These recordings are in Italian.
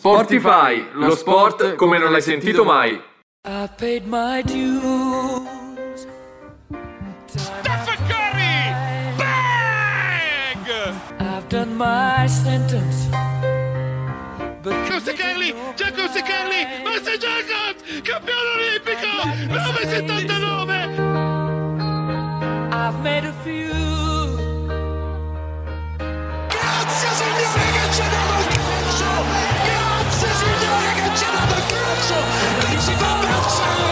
Sportify, lo sport come non l'hai sentito mai. I've paid my dues. Stephen Curry! Bang! I've done my sentence. Giusto Kelly! Giacomo Kelly! Master Jacobs! Campione olimpico! 979! I've made a few. Grazie signore che ci ha dato che ci ha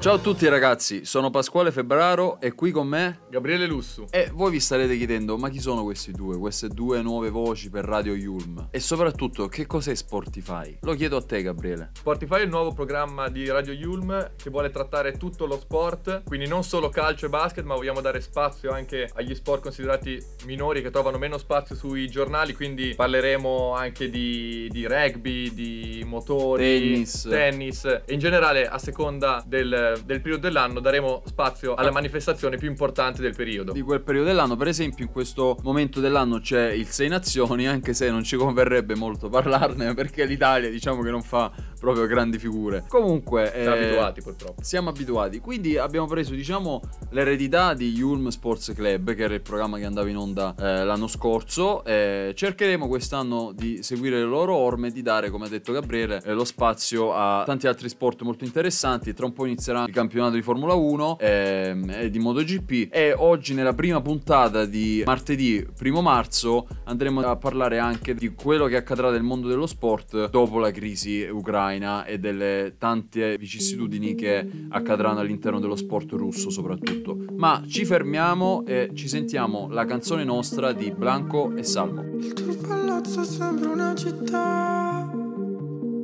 Ciao a tutti ragazzi, sono Pasquale Febbraro e qui con me Gabriele Lussu. e voi vi starete chiedendo ma chi sono questi due, queste due nuove voci per Radio Yulm e soprattutto che cos'è Sportify? Lo chiedo a te Gabriele. Sportify è il nuovo programma di Radio Yulm che vuole trattare tutto lo sport, quindi non solo calcio e basket, ma vogliamo dare spazio anche agli sport considerati minori che trovano meno spazio sui giornali, quindi parleremo anche di, di rugby, di motori, Tennis. tennis e in generale a seconda del, del periodo dell'anno daremo spazio alla manifestazione più importante del periodo. Di quel periodo dell'anno, per esempio in questo momento dell'anno c'è il Sei Nazioni, anche se non ci converrebbe molto parlarne perché l'Italia diciamo che non fa proprio grandi figure. Comunque... Siamo eh, abituati purtroppo. Siamo abituati, quindi abbiamo preso diciamo l'eredità di Yulm Sports Club che era il programma che andava in onda eh, l'anno scorso e cercheremo quest'anno di seguire le loro orme e di dare come ha detto Gabriele eh, lo spazio a tanti altri sport molto interessanti tra un po' inizierà il campionato di Formula 1 ehm, e di MotoGP e oggi nella prima puntata di martedì 1 marzo andremo a parlare anche di quello che accadrà nel mondo dello sport dopo la crisi ucraina e delle tante vicissitudini che accadranno all'interno dello sport russo soprattutto. Ma ci fermiamo e ci sentiamo la canzone nostra di Blanco e Salmo. Il tuo palazzo sembra una città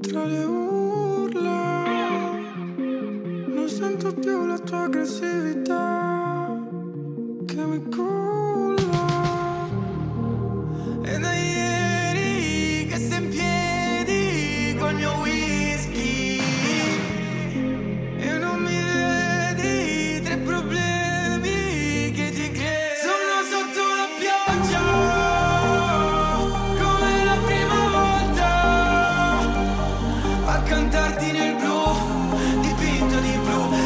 tra le urla. Non sento più la tua aggressività che mi culla. E da livro.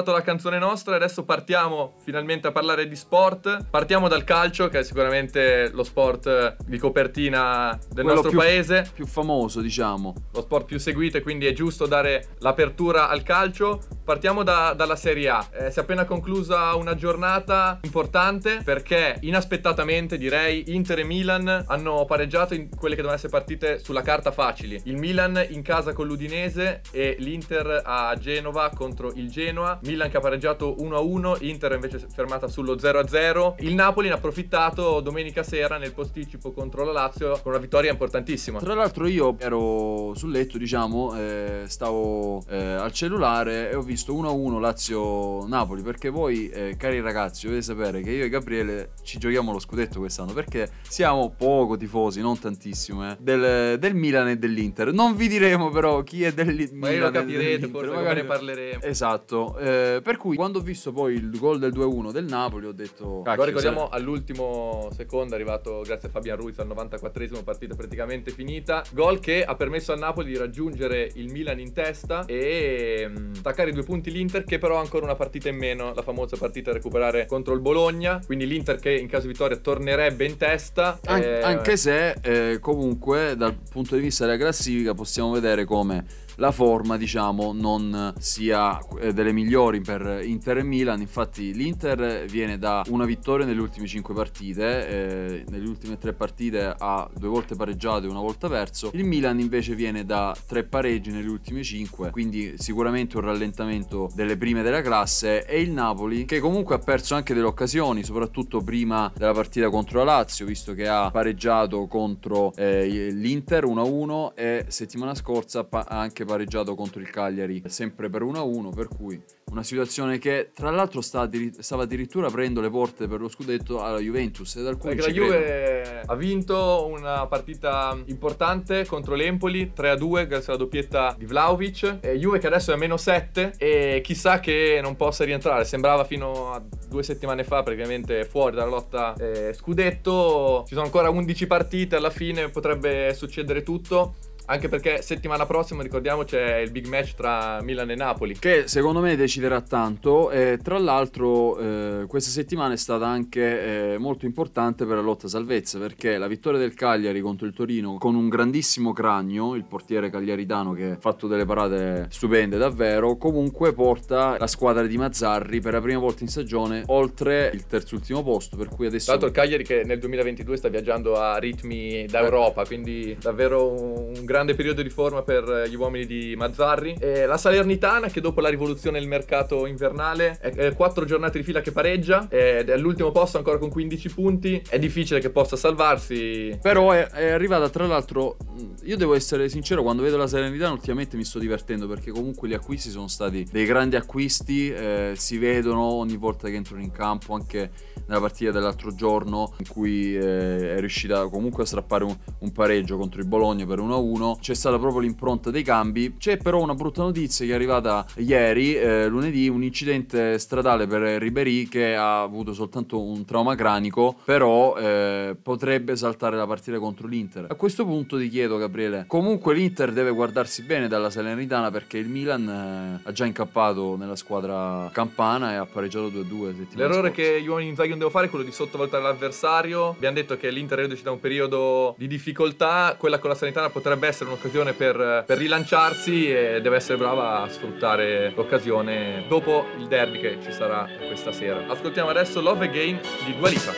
Ascoltato la canzone nostra, adesso partiamo finalmente a parlare di sport. Partiamo dal calcio, che è sicuramente lo sport di copertina del Quello nostro più- paese, Più famoso, diciamo. lo sport più seguito e quindi è giusto dare l'apertura al calcio. Partiamo da- dalla Serie A. Eh, si è appena conclusa una giornata importante perché inaspettatamente direi Inter e Milan hanno pareggiato in quelle che devono essere partite sulla carta facili. Il Milan in casa con l'Udinese e l'Inter a Genova contro il Genoa. Milan che ha pareggiato 1-1, Inter invece fermata sullo 0-0. Il Napoli ne ha approfittato domenica sera nel posticipo contro la Lazio con una vittoria importantissima. Tra l'altro io ero sul letto, diciamo, eh, stavo eh, al cellulare e ho visto 1-1 Lazio-Napoli perché voi, eh, cari ragazzi, dovete sapere che io e Gabriele ci giochiamo lo scudetto quest'anno perché siamo poco tifosi, non tantissimo, eh, del, del Milan e dell'Inter. Non vi diremo però chi è del Milan Magari lo capirete, forse magari- magari ne parleremo. Esatto, eh, per cui quando ho visto poi il gol del 2-1 del Napoli ho detto... Lo "Cacchio, ricordiamo all'ultimo secondo, è arrivato grazie a Fabian Ruiz al 94esimo, partita praticamente finita. Gol che ha permesso al Napoli di raggiungere il Milan in testa e mm, staccare i due punti l'Inter, che però ha ancora una partita in meno, la famosa partita da recuperare contro il Bologna. Quindi l'Inter che in caso di vittoria tornerebbe in testa. An- eh, Anche se eh, comunque dal punto di vista della classifica possiamo vedere come la forma diciamo non sia eh, delle migliori per Inter e Milan. Infatti l'Inter viene da una vittoria nelle ultime 5 partite eh, nelle ultime 3 partite ha due volte pareggiato e una volta perso. Il Milan invece viene da 3 pareggi nelle ultime 5 quindi sicuramente un rallentamento delle prime della classe. E il Napoli che comunque ha perso anche delle occasioni soprattutto prima della partita contro la Lazio visto che ha pareggiato contro eh, l'Inter 1-1 e settimana scorsa ha anche pareggiato contro il Cagliari sempre per 1-1 per cui una situazione che tra l'altro sta addiri- stava addirittura aprendo le porte per lo scudetto alla Juventus ed alcuni Perché la. Juve ha vinto una partita importante contro l'Empoli 3-2 grazie alla doppietta di Vlaovic. E Juve che adesso è a meno 7 e chissà che non possa rientrare. Sembrava fino a due settimane fa praticamente fuori dalla lotta eh, scudetto. Ci sono ancora 11 partite, alla fine potrebbe succedere tutto. Anche perché settimana prossima, ricordiamo, c'è il big match tra Milan e Napoli. che secondo me deciderà tanto e tra l'altro eh, questa settimana è stata anche eh, molto importante per la lotta salvezza perché la vittoria del Cagliari contro il Torino con un grandissimo cranio il portiere cagliaritano che ha fatto delle parate stupende davvero comunque porta la squadra di Mazzarri per la prima volta in stagione oltre il terzultimo posto per cui adesso Tra l'altro il Cagliari che nel 2022 sta viaggiando a ritmi da Europa, quindi davvero un grande periodo di forma per gli uomini di Mazzarri. E la Salernitana che dopo la rivoluzione del mercato invernale è, è quattro giornate di fila che pareggia ed è all'ultimo posto ancora con 15 punti. È difficile che possa salvarsi. Però è, è arrivata tra l'altro, io devo essere sincero, quando vedo la Serenità ultimamente mi sto divertendo perché comunque gli acquisti sono stati dei grandi acquisti, eh, si vedono ogni volta che entrano in campo, anche nella partita dell'altro giorno in cui eh, è riuscita comunque a strappare un, un pareggio contro il Bologna per 1-1, c'è stata proprio l'impronta dei cambi, c'è però una brutta notizia che è arrivata ieri, eh, lunedì, un incidente stradale per Ribery che ha avuto soltanto un trauma cranico, però eh, potrebbe saltare la partita contro l'Inter. A questo punto ti chiedo, Gabriele, comunque l'Inter deve guardarsi bene dalla Salernitana perché il Milan eh, ha già incappato nella squadra campana e ha pareggiato 2-2 settimana L'errore che gli uomini Inzaghi non devono fare è quello di sottovalutare l'avversario. Abbiamo detto che l'Inter è reduce da un periodo di difficoltà. Quella con la Sanitana potrebbe essere un'occasione per, per rilanciarsi e deve essere brava a sfruttare l'occasione dopo il derby che ci sarà questa sera. Ascoltiamo adesso Love Again di Dua Lipa.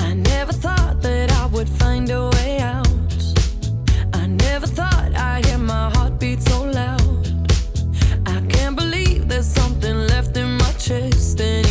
I never thought that I would find a way out. I never thought I'd hear my heartbeat so loud. I can't believe there's something left in my chest anymore.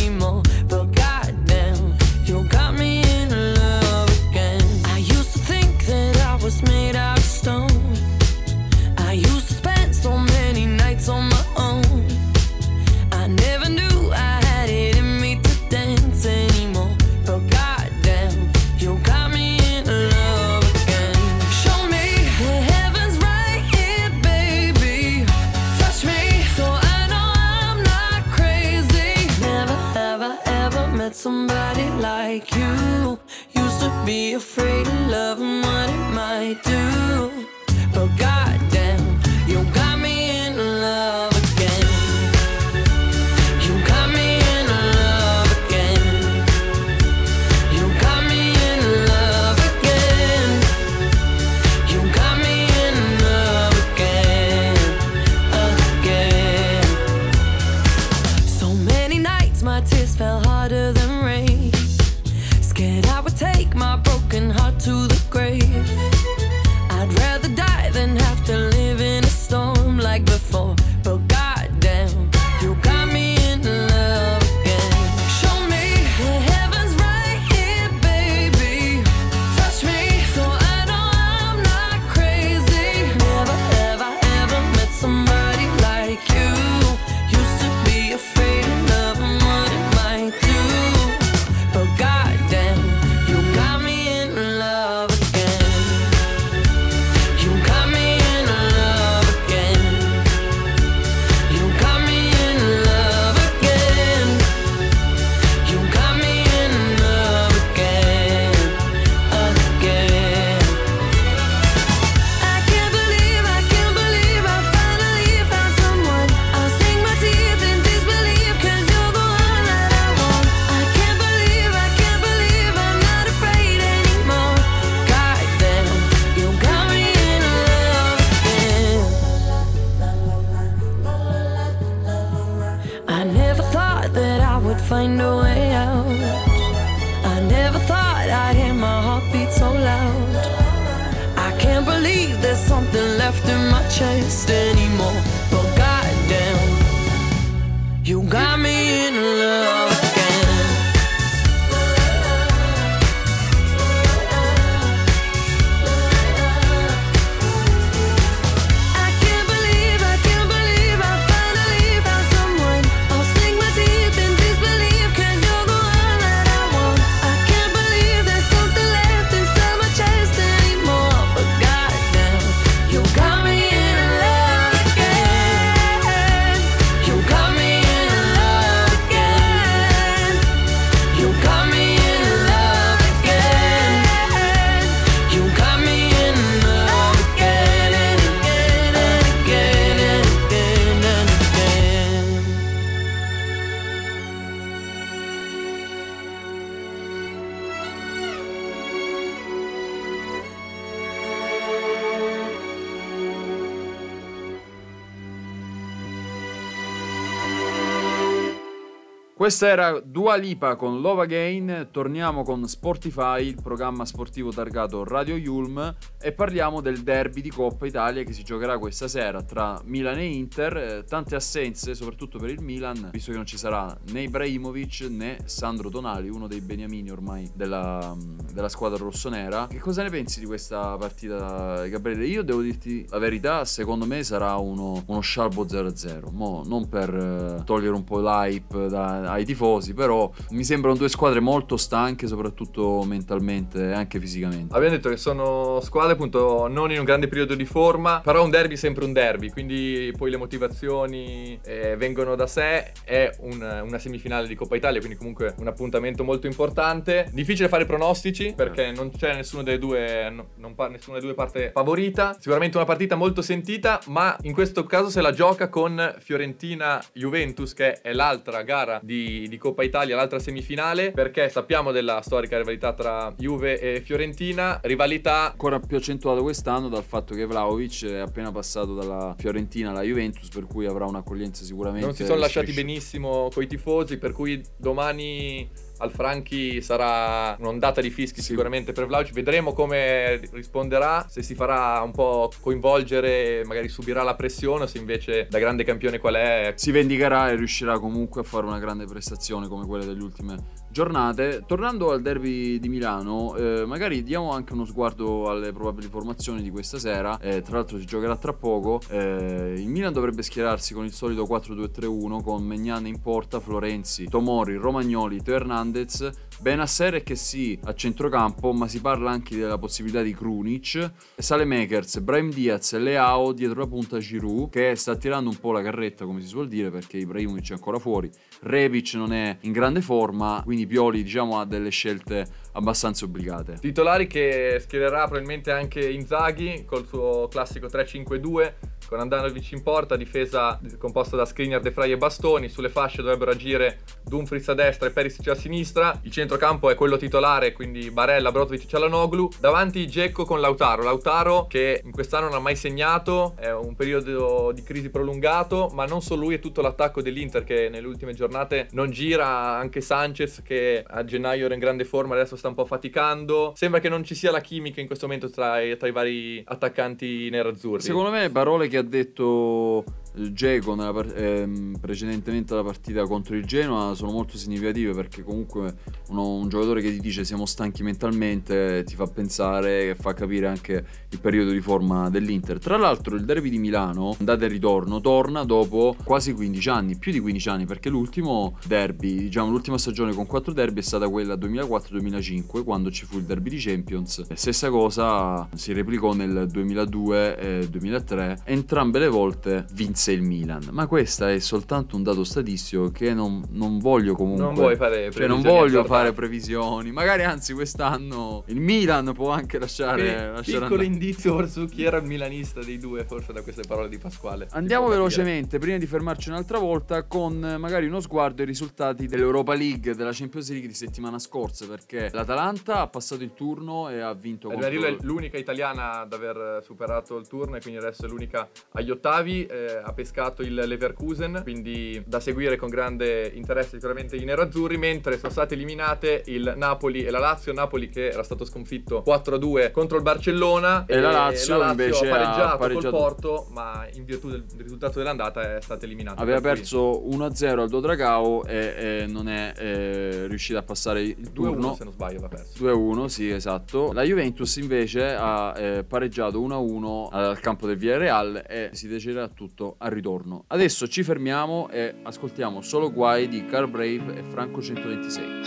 Questa era Dua Lipa con Love Again, torniamo con Sportify, il programma sportivo targato Radio Yulm e parliamo del derby di Coppa Italia che si giocherà questa sera tra Milan e Inter, Eh, tante assenze soprattutto per il Milan, visto che non ci sarà né Ibrahimovic né Sandro Tonali, uno dei beniamini ormai della, della squadra rossonera. Che cosa ne pensi di questa partita Gabriele? Io devo dirti la verità, secondo me sarà uno, uno scialbo 0-0, Mo, non per eh, togliere un po' l'hype da- ai tifosi, però mi sembrano due squadre molto stanche, soprattutto mentalmente e anche fisicamente. Abbiamo detto che sono squadre appunto non in un grande periodo di forma, però un derby è sempre un derby, quindi poi le motivazioni eh, vengono da sé, è un- una semifinale di Coppa Italia, quindi comunque un appuntamento molto importante. Difficile fare pronostici perché non c'è nessuna delle due, no- non pa- nessuna delle due parte favorita, sicuramente una partita molto sentita, ma in questo caso se la gioca con Fiorentina-Juventus che è l'altra gara di, di Coppa Italia, l'altra semifinale, perché sappiamo della storica rivalità tra Juve e Fiorentina, rivalità ancora più accentuato quest'anno dal fatto che Vlaovic è appena passato dalla Fiorentina alla Juventus, per cui avrà un'accoglienza sicuramente. non si sono lasciati benissimo coi tifosi, per cui domani al Franchi sarà un'ondata di fischi Sì. sicuramente per Vlaovic. Vedremo come risponderà, se si farà un po' coinvolgere, magari subirà la pressione o se invece da grande campione qual è Si vendicherà e riuscirà comunque a fare una grande prestazione come quelle delle ultime giornate. Tornando al derby di Milano, eh, magari diamo anche uno sguardo alle probabili formazioni di questa sera. Eh, tra l'altro si giocherà tra poco. Eh, il Milan dovrebbe schierarsi con il solito 4-2-3-1 con Megnan in porta, Florenzi, Tomori, Romagnoli, Teo Hernandez, Benasser e che sì a centrocampo, ma si parla anche della possibilità di Krunic, Salemakers, Brahim Diaz e Leao dietro la punta Giroud che sta tirando un po' la carretta come si suol dire perché Ibrahimovic è ancora fuori, Rebic non è in grande forma, quindi Pioli diciamo ha delle scelte abbastanza obbligate. Titolari che schiererà probabilmente anche Inzaghi col suo classico 3-5-2 con Andanovic in porta, difesa composta da Skriniar, De Frey e Bastoni. Sulle fasce dovrebbero agire Dumfries a destra e Perisic a sinistra. Il centrocampo è quello titolare, quindi Barella, Brozovic e Cialanoglu. Davanti Gecko con Lautaro. Lautaro che in quest'anno non ha mai segnato, è un periodo di crisi prolungato, ma non solo lui, è tutto l'attacco dell'Inter che nelle ultime giornate non gira, anche Sanchez che a gennaio era in grande forma, adesso sta un po' faticando. Sembra che non ci sia la chimica in questo momento tra i, tra i vari attaccanti nerazzurri. Secondo me parole che ha detto Geco par- ehm, precedentemente alla partita contro il Genoa sono molto significative perché comunque uno- un giocatore che ti dice siamo stanchi mentalmente ti fa pensare e fa capire anche il periodo di forma dell'Inter. Tra l'altro il derby di Milano, andata e ritorno, torna dopo quasi 15 anni, più di 15 anni perché l'ultimo derby, diciamo l'ultima stagione con 4 derby è stata quella 2004-2005 quando ci fu il derby di Champions. Stessa cosa si replicò nel 2002 e 2003, entrambe le volte vinse il Milan. Ma questo è soltanto un dato statistico che non, non voglio comunque... Non vuoi fare Cioè non previsioni voglio fare previsioni, magari anzi quest'anno il Milan può anche lasciare, lasciare piccolo andare. indizio su chi era il milanista dei due, forse da queste parole di Pasquale. Andiamo velocemente, prima di fermarci un'altra volta, con eh, magari uno sguardo ai risultati dell'Europa League, della Champions League di settimana scorsa, perché l'Atalanta ha passato il turno e ha vinto Eh, contro... Danilo è l'unica italiana ad aver superato il turno e quindi adesso è l'unica agli ottavi. eh, ha pescato il Leverkusen, quindi da seguire con grande interesse sicuramente i nerazzurri, mentre sono state eliminate il Napoli e la Lazio, Napoli che era stato sconfitto 4-2 contro il Barcellona E la Lazio invece ha ha pareggiato, pareggiato. col Porto, ma in virtù del, del risultato dell'andata è stata eliminata. Aveva perso 1-0 al Dodragao e, e non è eh, riuscita a passare il 2-1 turno. se non sbaglio aveva perso. 2-1, sì, esatto. La Juventus invece ha eh, pareggiato 1-1 al campo del Villarreal e si deciderà tutto al ritorno. Adesso ci fermiamo e ascoltiamo solo guai di Car Brave e Franco 126.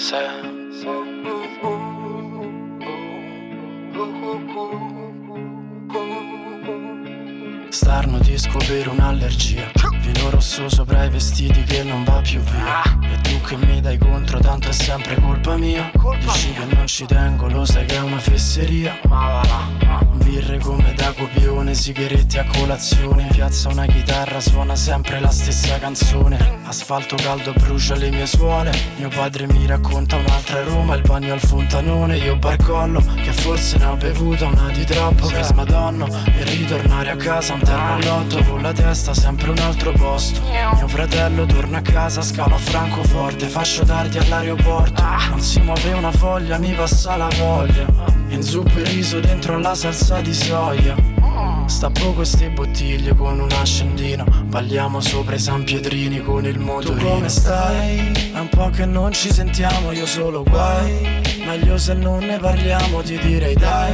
Starno di scoprire un'allergia Vino rosso sopra i vestiti che non va più via. E tu che mi dai contro tanto è sempre colpa mia. Dici che non ci tengo lo sai che è una fesseria. Birre come da copione Sigarette a colazione. Piazza una chitarra suona sempre la stessa canzone. Asfalto caldo brucia le mie suole. Mio padre mi racconta un'altra Roma Il bagno al fontanone Io barcollo che forse ne ho bevuta una di troppo. Che smadonno e ritornare a casa un terno all'otto Con la testa sempre un altro posto. Mio fratello torna a casa Scalo a Francoforte Faccio tardi all'aeroporto. Non si muove una foglia Mi passa la voglia. In zuppo e riso dentro alla salsa di soia. Stappo queste bottiglie con un accendino Balliamo sopra i San Pietrini con il motorino. Tu come stai? È un po' che non ci sentiamo, io solo guai. Meglio se non ne parliamo, ti direi dai.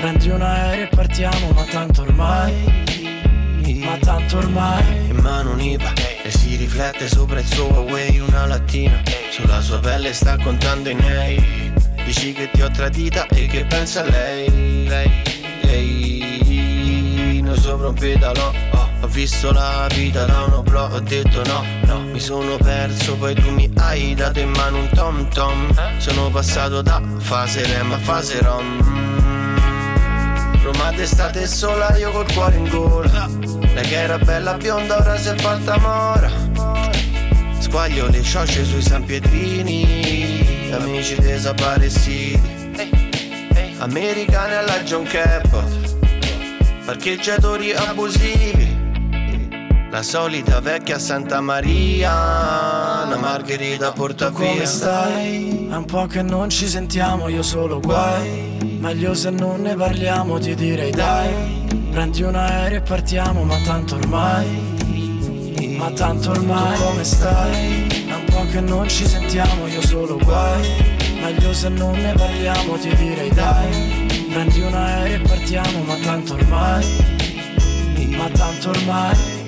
Prendi un aereo e partiamo, ma tanto ormai Ma tanto ormai mano un'IPA e si riflette sopra il suo Huawei una lattina. Sulla sua pelle sta contando i nei dici che ti ho tradita e che pensa a lei. Lei non sopra un pedalo. Oh, ho visto la vita da un oblò ho detto no no. Mi sono perso poi tu mi hai dato in mano un tom tom. Sono passato da fase rem a fase rom. Roma d'estate sola, io col cuore in gola. Lei che era bella bionda, ora si è fatta mora. Squaglio le ciocce sui San Pietrini, amici desaparecidos. Americani alla John Cabot, parcheggiatori abusivi. La solita vecchia Santa Maria, una margherita porta come via. stai? È un po' che non ci sentiamo, io solo guai. Meglio se non ne parliamo, ti direi dai. Prendi un aereo e partiamo, ma tanto ormai. Ma tanto ormai. Tu come stai? È un po' che non ci sentiamo, io solo guai. Meglio se non ne parliamo, ti direi dai. Prendi un aereo e partiamo, ma tanto ormai. Ma tanto ormai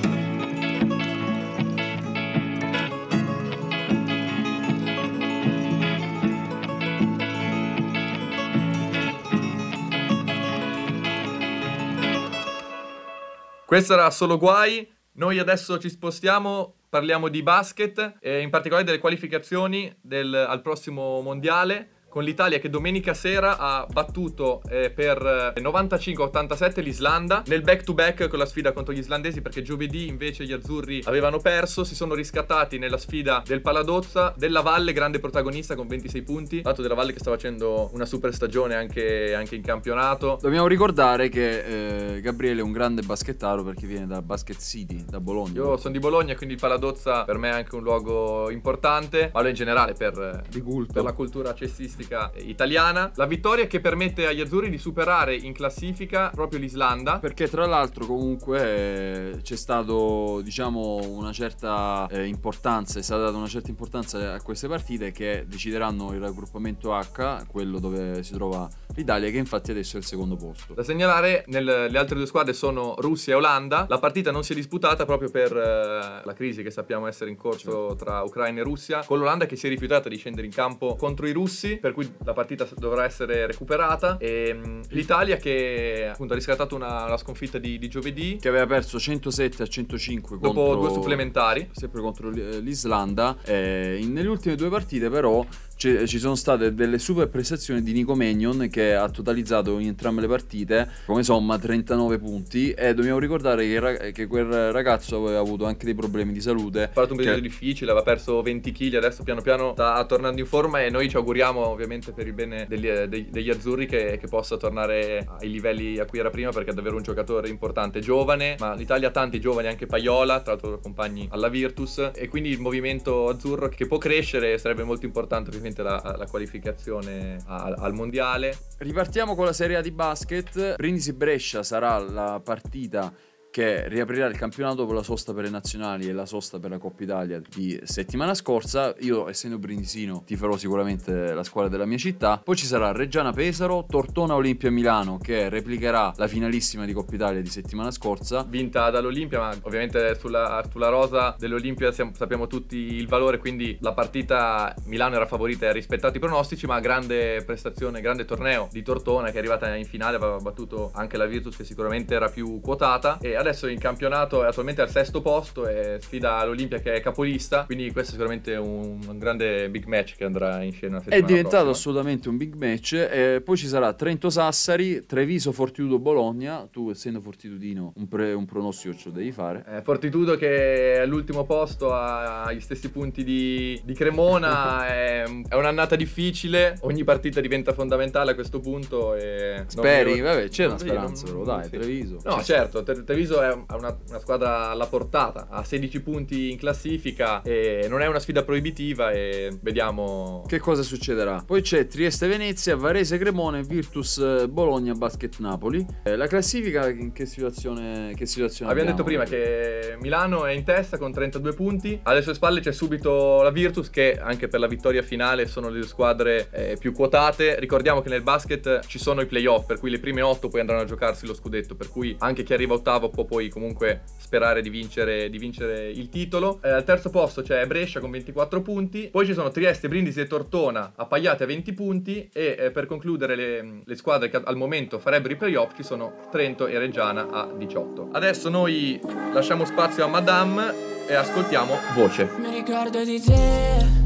Questo era solo guai. Noi adesso ci spostiamo, parliamo di basket e in particolare delle qualificazioni del- al prossimo mondiale. Con l'Italia che domenica sera ha battuto eh, per eh, 95-87 l'Islanda nel back-to-back con la sfida contro gli islandesi perché giovedì invece gli azzurri avevano perso, si sono riscattati nella sfida del Paladozza, della Valle grande protagonista con 26 punti, dato della Valle che sta facendo una super stagione anche, anche in campionato. Dobbiamo ricordare che eh, Gabriele è un grande baschettaro perché viene da Basket City, da Bologna. Io sono di Bologna, quindi il Paladozza per me è anche un luogo importante, ma in generale per, culto. per la cultura cestistica italiana. La vittoria che permette agli azzurri di superare in classifica proprio l'Islanda. Perché tra l'altro comunque eh, c'è stato diciamo una certa eh, importanza, è stata data una certa importanza a queste partite che decideranno il raggruppamento H, quello dove si trova l'Italia, che infatti adesso è il secondo posto. Da segnalare, nel- le altre due squadre sono Russia e Olanda. La partita non si è disputata proprio per eh, la crisi che sappiamo essere in corso tra Ucraina e Russia, con l'Olanda che si è rifiutata di scendere in campo contro i russi, per cui la partita dovrà essere recuperata. E mh, l'Italia che appunto ha riscattato una, una sconfitta di, di giovedì Che aveva perso 107 a 105 dopo contro due supplementari. sempre contro l'Islanda. Eh, in- nelle ultime due partite, però, c'è- ci sono state delle super prestazioni di Nico Magnon che ha totalizzato in entrambe le partite come somma 39 punti e dobbiamo ricordare che, che quel ragazzo aveva avuto anche dei problemi di salute. Ha fatto un periodo che- difficile, aveva perso 20 kg, adesso piano piano sta tornando in forma e noi ci auguriamo ovviamente per il bene degli, dei- degli azzurri che, che possa tornare ai livelli a cui era prima perché è davvero un giocatore importante, giovane, ma l'Italia ha tanti giovani, anche Paiola, tra l'altro compagni alla Virtus e quindi il movimento azzurro che può crescere sarebbe molto importante ovviamente la, la qualificazione al, al mondiale. Ripartiamo con la Serie A di basket. Brindisi Brescia sarà la partita che riaprirà il campionato dopo la sosta per le nazionali e la sosta per la Coppa Italia di settimana scorsa. Io, essendo brindisino, tiferò sicuramente la squadra della mia città. Poi ci sarà Reggiana Pesaro, Tortona Olimpia Milano che replicherà la finalissima di Coppa Italia di settimana scorsa. vinta dall'Olimpia, ma ovviamente sulla, sulla rosa dell'Olimpia siamo- sappiamo tutti il valore, quindi la partita Milano era favorita e ha rispettato i pronostici, ma grande prestazione, grande torneo di Tortona che è arrivata in finale, aveva battuto anche la Virtus che sicuramente era più quotata e adesso in campionato è attualmente al sesto posto e sfida l'Olimpia che è capolista, quindi questo è sicuramente un, un grande big match che andrà in scena È diventato prossima. assolutamente un big match. E poi ci sarà Trento Sassari, Treviso Fortitudo Bologna. Tu, essendo fortitudino, un, pre- un pronostico ce lo devi fare. Eh, Fortitudo che è all'ultimo posto ha gli stessi punti di, di Cremona è, è un'annata difficile ogni partita diventa fondamentale a questo punto e non Speri? mi- Vabbè, c'è una speranza, non- però dai, sì. Treviso. No, certo, Tre- Treviso è una, una squadra alla portata, ha 16 punti in classifica e non è una sfida proibitiva e vediamo... Che cosa succederà? Poi c'è Trieste Venezia, Varese Cremone, Virtus eh, Bologna, Basket Napoli. Eh, la classifica in che situazione, che situazione Abbiamo detto prima che Milano è in testa con 32 punti, alle sue spalle c'è subito la Virtus che anche per la vittoria finale sono le squadre eh, più quotate. Ricordiamo che nel basket ci sono i playoff, per cui le prime 8 poi andranno a giocarsi lo scudetto, per cui anche chi arriva ottavo può poi comunque sperare di vincere, di vincere il titolo. Eh, al terzo posto c'è Brescia con 24 punti, poi ci sono Trieste, Brindisi e Tortona appaiate a 20 punti e eh, per concludere le, le squadre che al momento farebbero i playoff ci sono Trento e Reggiana a 18. Adesso noi lasciamo spazio a Madame e ascoltiamo voce. Mi ricordo di te.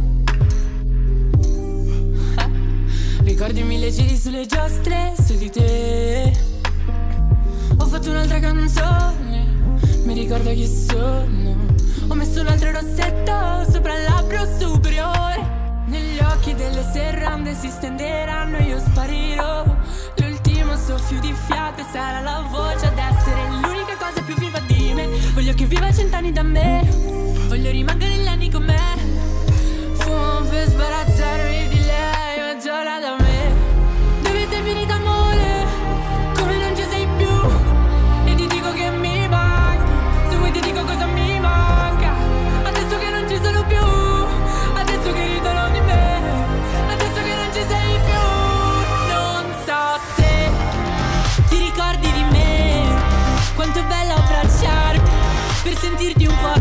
Ricordi mille giri sulle giostre su di te. Ho fatto un'altra canzone. Mi ricordo chi sono. Ho messo un altro rossetto sopra il labbro superiore. Negli occhi delle serrande si stenderanno e io sparirò. L'ultimo soffio di fiato sarà la voce ad essere l'unica cosa più viva di me. Voglio che viva cent'anni da me. Voglio rimanere negli anni con me. Fumo per sbarazzarmi di Per sentirti un po'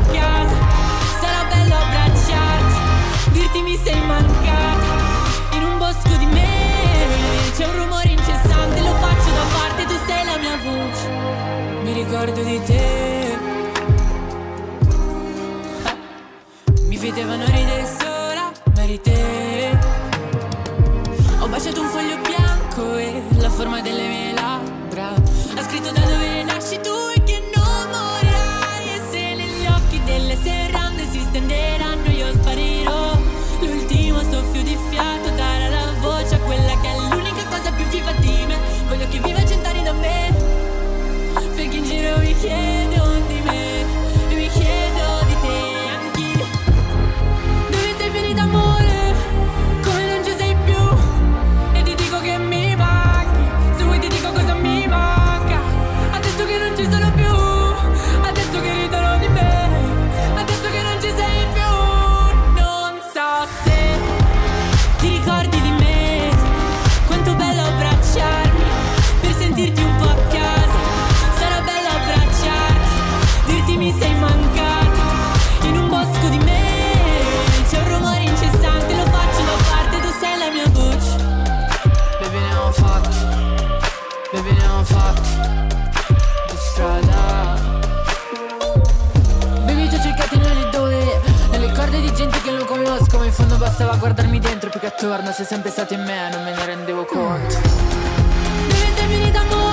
Baby ne ho fatti di strada. Baby ti ho cercato nelle dove Nelle corde di gente che non conosco Ma in fondo bastava guardarmi dentro più che attorno Sei sempre stato in me, non me ne rendevo conto. Devi essere finita amore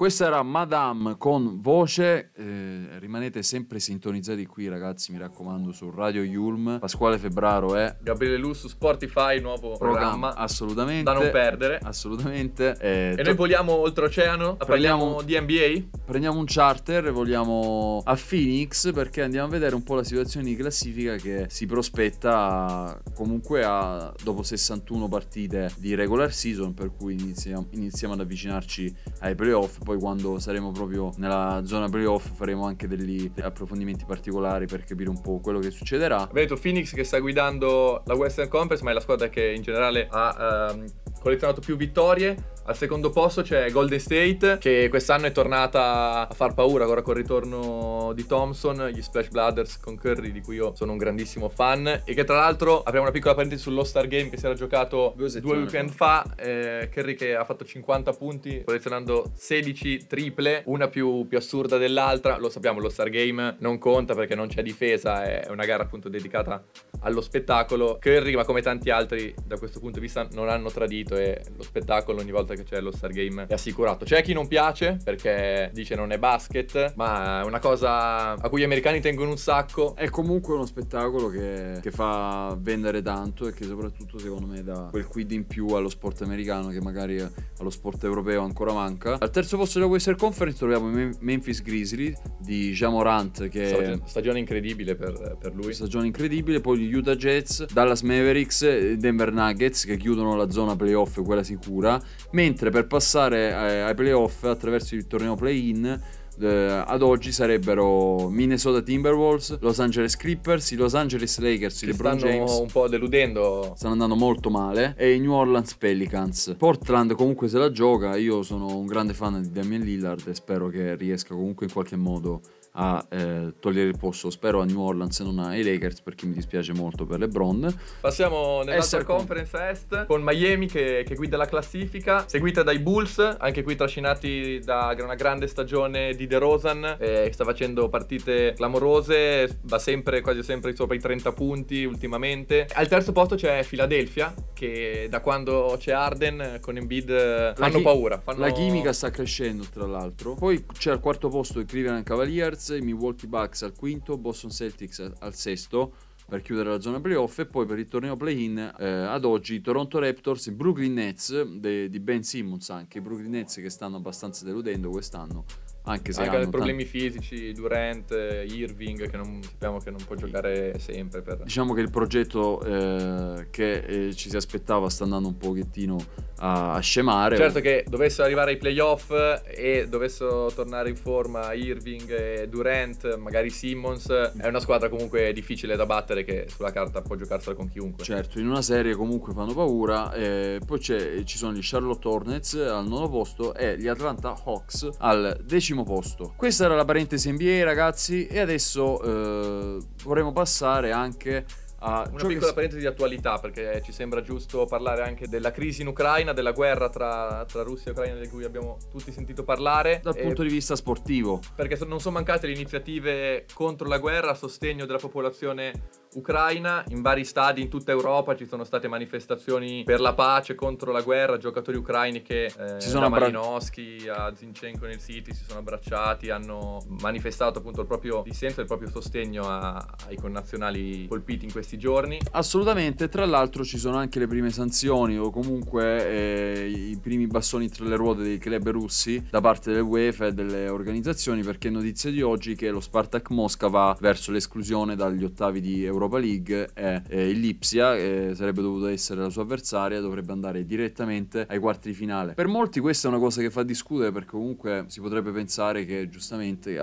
Questa era Madame con voce. eh, rimanete sempre sintonizzati qui, ragazzi. Mi raccomando, su Radio Yulm. Pasquale Febbraro è Gabriele Lu su Spotify, nuovo programma programma. assolutamente Da non perdere. Assolutamente. eh, E noi voliamo oltreoceano? Prendiamo- Parliamo di NBA? Prendiamo un charter e vogliamo a Phoenix perché andiamo a vedere un po' la situazione di classifica che si prospetta comunque a, dopo 61 partite di regular season per cui iniziamo, iniziamo ad avvicinarci ai playoff poi quando saremo proprio nella zona playoff faremo anche degli approfondimenti particolari per capire un po' quello che succederà detto Phoenix che sta guidando la Western Conference, ma è la squadra che in generale ha ehm, collezionato più vittorie. Al secondo posto c'è Golden State, che quest'anno è tornata a far paura ora col ritorno di Thompson, gli Splash Brothers con Curry, di cui io sono un grandissimo fan. E che tra l'altro apriamo una piccola parentesi sull'All-Star Game che si era giocato Due due, weekend fa. Eh, Curry che ha fatto 50 punti, collezionando 16 triple, una più, più assurda dell'altra. Lo sappiamo, l'All-Star Game non conta perché non c'è difesa, è una gara appunto dedicata allo spettacolo. Curry, ma come tanti altri da questo punto di vista, non hanno tradito e lo spettacolo ogni volta che c'è lo Star Game è assicurato. C'è chi non piace perché dice non è basket, ma è una cosa a cui gli americani tengono un sacco. È comunque uno spettacolo che, che fa vendere tanto e che soprattutto secondo me dà quel quid in più allo sport americano che magari allo sport europeo ancora manca. Al terzo posto della Western Conference troviamo Memphis Grizzlies di Jamorant che Stagione, stagione incredibile per, per lui. stagione incredibile, poi gli Utah Jets, Dallas Mavericks Denver Nuggets che chiudono la zona playoff, quella sicura, mentre per passare eh, ai playoff attraverso il torneo play-in eh, ad oggi sarebbero Minnesota Timberwolves, Los Angeles Clippers, i Los Angeles Lakers, i LeBron stanno James un po' deludendo. stanno andando molto male e i New Orleans Pelicans. Portland comunque se la gioca, io sono un grande fan di Damian Lillard e spero che riesca comunque in qualche modo a eh, togliere il posto, spero a New Orleans e non ai Lakers perché mi dispiace molto per LeBron. Passiamo nell'altra conference est con Miami che, che guida la classifica, seguita dai Bulls, anche qui trascinati da una grande stagione di DeRozan, eh, che sta facendo partite clamorose, va sempre, quasi sempre sopra i 30 punti ultimamente. Al terzo posto c'è Philadelphia, che da quando c'è Arden con Embiid fanno chi- paura. fanno- La chimica sta crescendo tra l'altro. Poi c'è al quarto posto i Cleveland Cavaliers, i Milwaukee Bucks al quinto, Boston Celtics al sesto per chiudere la zona playoff e poi per il torneo play-in eh, ad oggi Toronto Raptors, i Brooklyn Nets de- di Ben Simmons anche, i Brooklyn Nets che stanno abbastanza deludendo quest'anno anche se hanno problemi fisici, Durant, eh, Irving, che non, sappiamo che non può giocare sempre per... Diciamo che il progetto eh, che eh, ci si aspettava sta andando un pochettino a, a scemare. Certo che dovessero arrivare ai playoff e dovessero tornare in forma Irving e Durant, magari Simmons, è una squadra comunque difficile da battere che sulla carta può giocarsela con chiunque. Certo, in una serie comunque fanno paura. eh, poi c'è- ci sono gli Charlotte Hornets al nono posto e gli Atlanta Hawks al decimo posto. Questa era la parentesi NBA, ragazzi. E adesso eh, vorremmo passare anche a Una che piccola s- parentesi di attualità perché ci sembra giusto parlare anche della crisi in Ucraina, della guerra tra, tra Russia e Ucraina di cui abbiamo tutti sentito parlare. dal E- punto di vista sportivo. perché non sono mancate le iniziative contro la guerra a sostegno della popolazione ucraina. In vari stadi in tutta Europa ci sono state manifestazioni per la pace contro la guerra, giocatori ucraini che eh, Si sono da abbra- Malinowski a Zinchenko nel City si sono abbracciati, hanno manifestato appunto il proprio dissenso e il proprio sostegno a- ai connazionali colpiti in questi giorni. Assolutamente, tra l'altro ci sono anche le prime sanzioni o comunque eh, i primi bastoni tra le ruote dei club russi da parte del UEFA e delle organizzazioni perché è notizia di oggi che lo Spartak Mosca va verso l'esclusione dagli ottavi di Europa League e eh, il Lipsia, che sarebbe dovuto essere la sua avversaria, dovrebbe andare direttamente ai quarti di finale. Per molti questa è una cosa che fa discutere perché comunque si potrebbe pensare che giustamente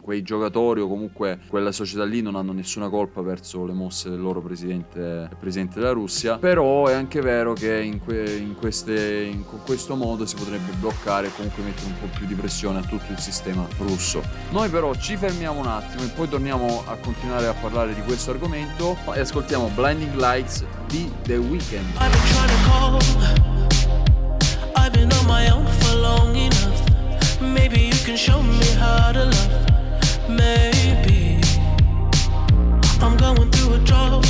quei giocatori o comunque quella società lì non hanno nessuna colpa verso le mosse del loro presidente, presidente della Russia, però è anche vero che in, que- in queste, in- questo modo si potrebbe bloccare e comunque mettere un po' più di pressione a tutto il sistema russo. Noi però ci fermiamo un attimo e poi torniamo a continuare a parlare di questo argomento e ascoltiamo Blinding Lights di The Weeknd. I've been trying to call. I've been on my own for long enough. Maybe you can show me how to love. Maybe I'm going through a drought.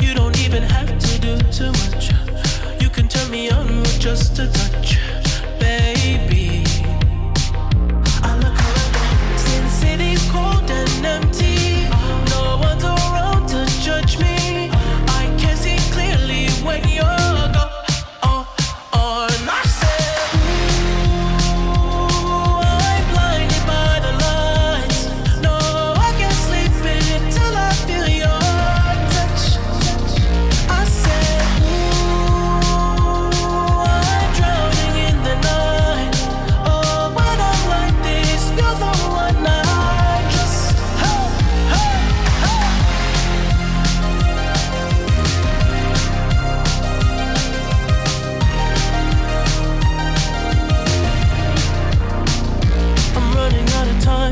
You don't even have to do too much. You can turn me on with just a touch, baby. Empty.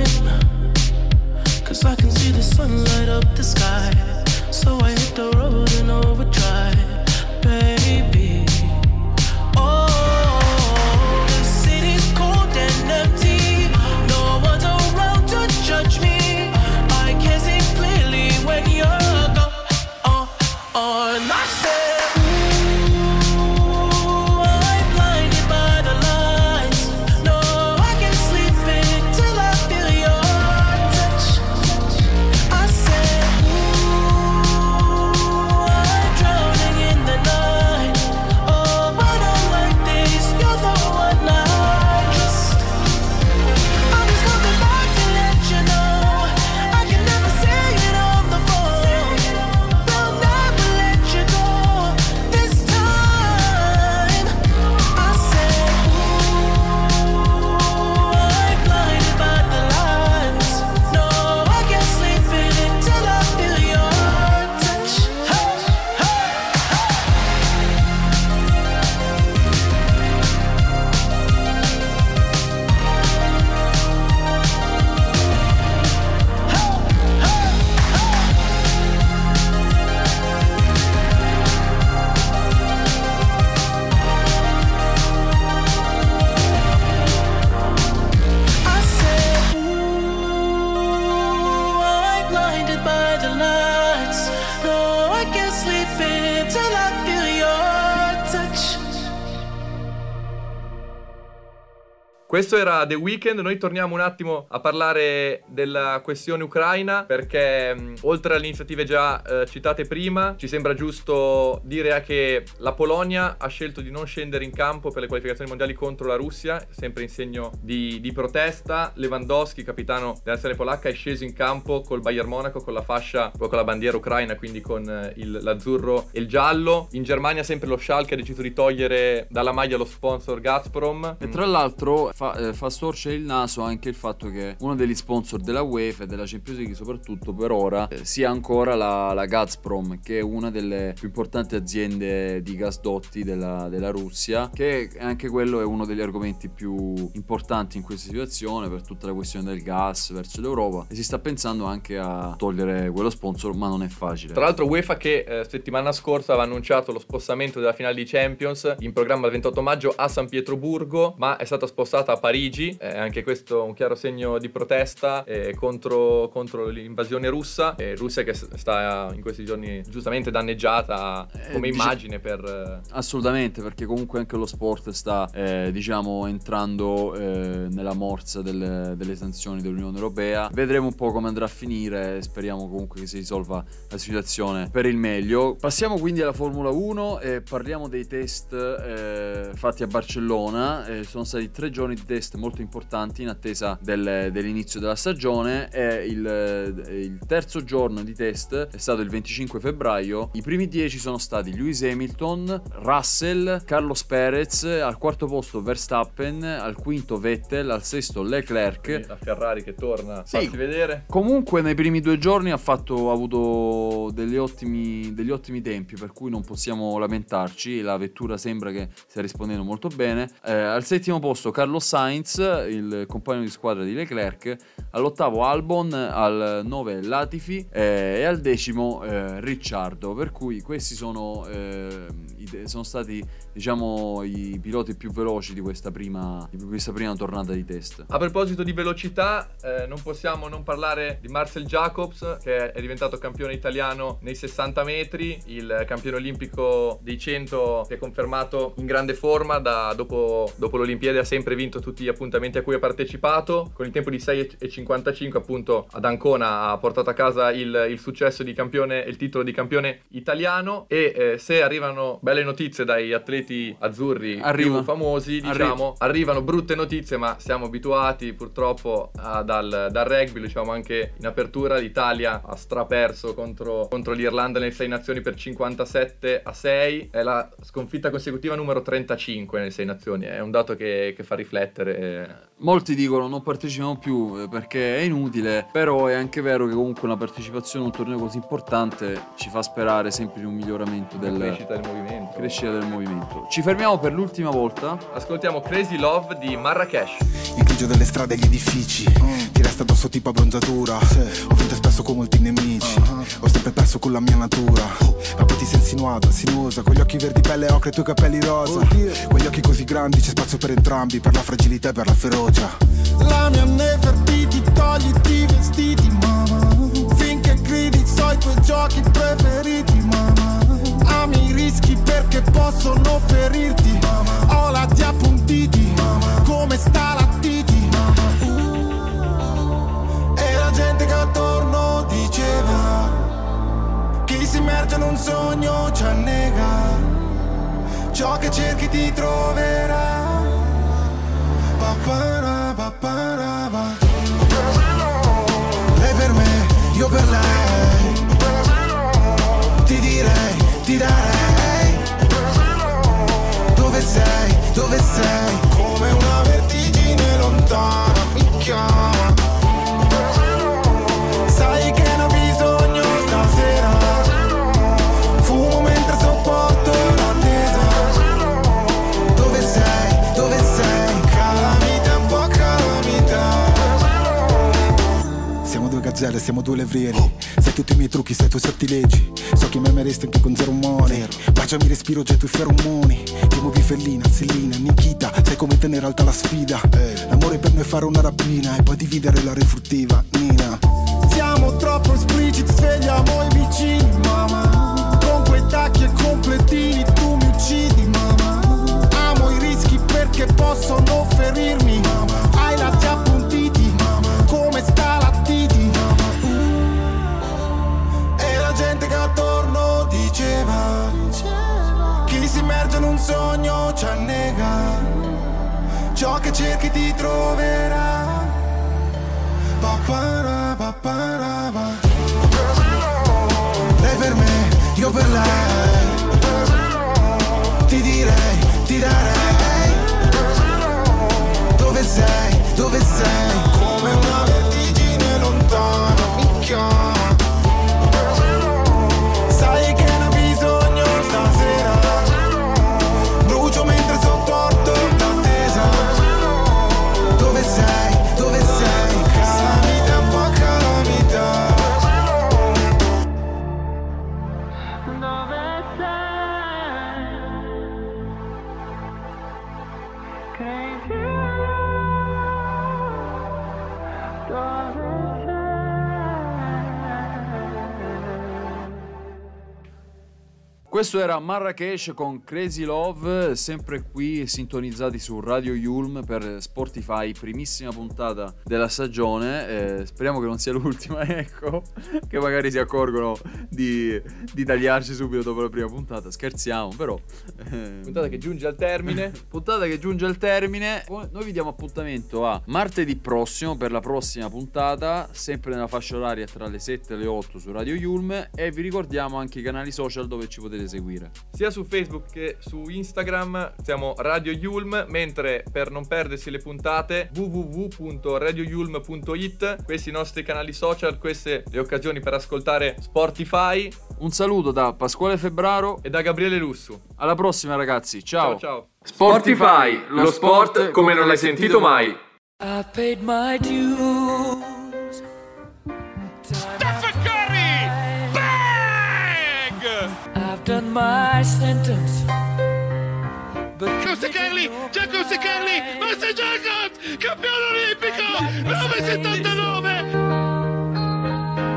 Time. Cause I can see the sun light up the sky. So I hit the road Questo era The Weeknd, noi torniamo un attimo a parlare della questione ucraina perché mh, oltre alle iniziative già eh, citate prima ci sembra giusto dire che la Polonia ha scelto di non scendere in campo per le qualificazioni mondiali contro la Russia, sempre in segno di, di protesta. Lewandowski, capitano della nazionale polacca, è sceso in campo col Bayern Monaco con la fascia, poi con la bandiera ucraina, quindi con eh, il- l'azzurro e il giallo. In Germania sempre lo Schalke ha deciso di togliere dalla maglia lo sponsor Gazprom. E tra l'altro fa, eh, fa storcere il naso anche il fatto che uno degli sponsor della UEFA e della Champions League soprattutto per ora eh, sia ancora la, la Gazprom che è una delle più importanti aziende di gasdotti della, della Russia che anche quello è uno degli argomenti più importanti in questa situazione per tutta la questione del gas verso l'Europa e si sta pensando anche a togliere quello sponsor ma non è facile. Tra l'altro UEFA che eh, settimana scorsa aveva annunciato lo spostamento della finale di Champions in programma il 28 maggio a San Pietroburgo, ma è stata spostata stata a Parigi, eh, anche questo un chiaro segno di protesta eh, contro, contro l'invasione russa, eh, Russia che sta in questi giorni giustamente danneggiata come dicia- immagine per... eh, Assolutamente, perché comunque anche lo sport sta, eh, diciamo, entrando eh, nella morsa del- delle sanzioni dell'Unione Europea. Vedremo un po' come andrà a finire, speriamo comunque che si risolva la situazione per il meglio. Passiamo quindi alla Formula 1 e parliamo dei test eh, fatti a Barcellona. Eh, sono stati tre giorni di test molto importanti in attesa del- dell'inizio della stagione e il, il terzo giorno di test è stato il 25 febbraio. I primi 10 sono stati Lewis Hamilton, Russell, Carlos Perez, al quarto posto Verstappen, al quinto Vettel, al sesto Leclerc. la Ferrari che torna Sì. farsi vedere. Comunque nei primi due giorni ha, fatto, ha avuto degli ottimi, degli ottimi tempi per cui non possiamo lamentarci, la vettura sembra che stia rispondendo molto bene. Eh, al settimo posto Carlos Sainz, il compagno di squadra di Leclerc, all'ottavo Albon, al nove Latifi eh, e al decimo eh, Ricciardo, per cui questi sono, eh, sono stati diciamo i piloti più veloci di questa prima, di questa prima tornata di test. A proposito di velocità, eh, non possiamo non parlare di Marcel Jacobs, che è diventato campione italiano nei 60 metri, il campione olimpico dei 100 che è confermato in grande forma da- dopo, dopo l'Olimpiade, ha sempre vinto tutti gli appuntamenti a cui ha partecipato, con il tempo di 6,55 appunto ad Ancona ha portato a casa il, il successo di campione, il titolo di campione italiano e eh, se arrivano belle notizie dai atleti azzurri Arriva. più famosi, diciamo, arrivano brutte notizie, ma siamo abituati purtroppo a- dal, dal rugby, diciamo anche in apertura, l'Italia ha straperso contro, contro l'Irlanda nelle 6 nazioni per 57 a 6, è la sconfitta consecutiva numero 35 nelle 6 nazioni, è un dato che, che fa riflettere. Molti dicono non partecipiamo più eh, perché è inutile, però è anche vero che comunque una partecipazione a un torneo così importante ci fa sperare sempre di un miglioramento La del, crescita del movimento. crescita del movimento. Ci fermiamo per l'ultima volta. Ascoltiamo Crazy Love di Marrakesh. Il grigio delle strade e gli edifici. Ti resta addosso tipo abbronzatura. Ho vinto spesso con molti nemici. Ho sempre perso con la mia natura. Ma poi ti sei insinuata, sinuosa Con gli occhi verdi pelle ocre e i tuoi capelli rosa. Con gli occhi così grandi c'è spazio per entrambi Per la fragilità e per la ferocia. La mia Nefertiti, togliti i vestiti, mamma Finché gridi so i tuoi giochi preferiti, mamma Ami i rischi perché possono ferirti. Ho la di appuntiti, come sta la titi E la gente che attorno diceva Chi si immerge in un sogno ci annega Ciò che cerchi ti troverà. Papara, papara, pa. Lei per me, io per lei darei Dove sei, dove sei? Come una vertigine lontana mi chiama Sai che ne ho bisogno stasera. Fumo mentre sopporto l'attesa. Dove sei, dove sei? Calamita, un po' calamita. Siamo due gazzelle, siamo due levrieri Sai tutti i miei trucchi, sai i tuoi sortilegi So che mi ameresti anche con zero money Baciami respiro già i feromoni. Ti muovi fellina, Sellina, Nikita. Sai come tenere alta la sfida. L'amore per noi è fare una rapina E poi dividere la refruttiva, Nina. Siamo troppo espliciti, svegliamo i vicini, mamma Con quei tacchi e completini tu mi uccidi, mamma Amo i rischi perché possono ferirmi Hai lati appuntiti, Questo era Marrakesh con Crazy Love, sempre qui sintonizzati su Radio Yulm per Spotify, primissima puntata della stagione. Eh, speriamo che non sia l'ultima, ecco, che magari si accorgono di, di tagliarci subito dopo la prima puntata. Scherziamo, però. eh, Puntata che giunge al termine. puntata che giunge al termine. Noi vi diamo appuntamento a martedì prossimo per la prossima puntata, sempre nella fascia oraria tra le 7 e le 8 su Radio Yulm. E vi ricordiamo anche i canali social dove ci potete seguire. Sia su Facebook che su Instagram siamo Radio Yulm, mentre per non perdersi le puntate www.radioyulm.it, questi i nostri canali social, queste le occasioni per ascoltare Spotify Un saluto da Pasquale Febbraro e da Gabriele Lussu. Alla prossima ragazzi, ciao. Ciao ciao. Spotify, lo sport come non l'hai sentito mai. I paid my dues. my sentence. Jacob Secarelli, Jacob Secarelli, Massey Jacobs, campione olimpico, 979.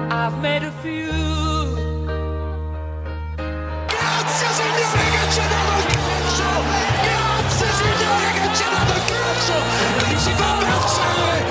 I've made a few. Grazie signore che ci ha dato il calcio! Grazie signore che ci ha dato il calcio! Non si può pensare!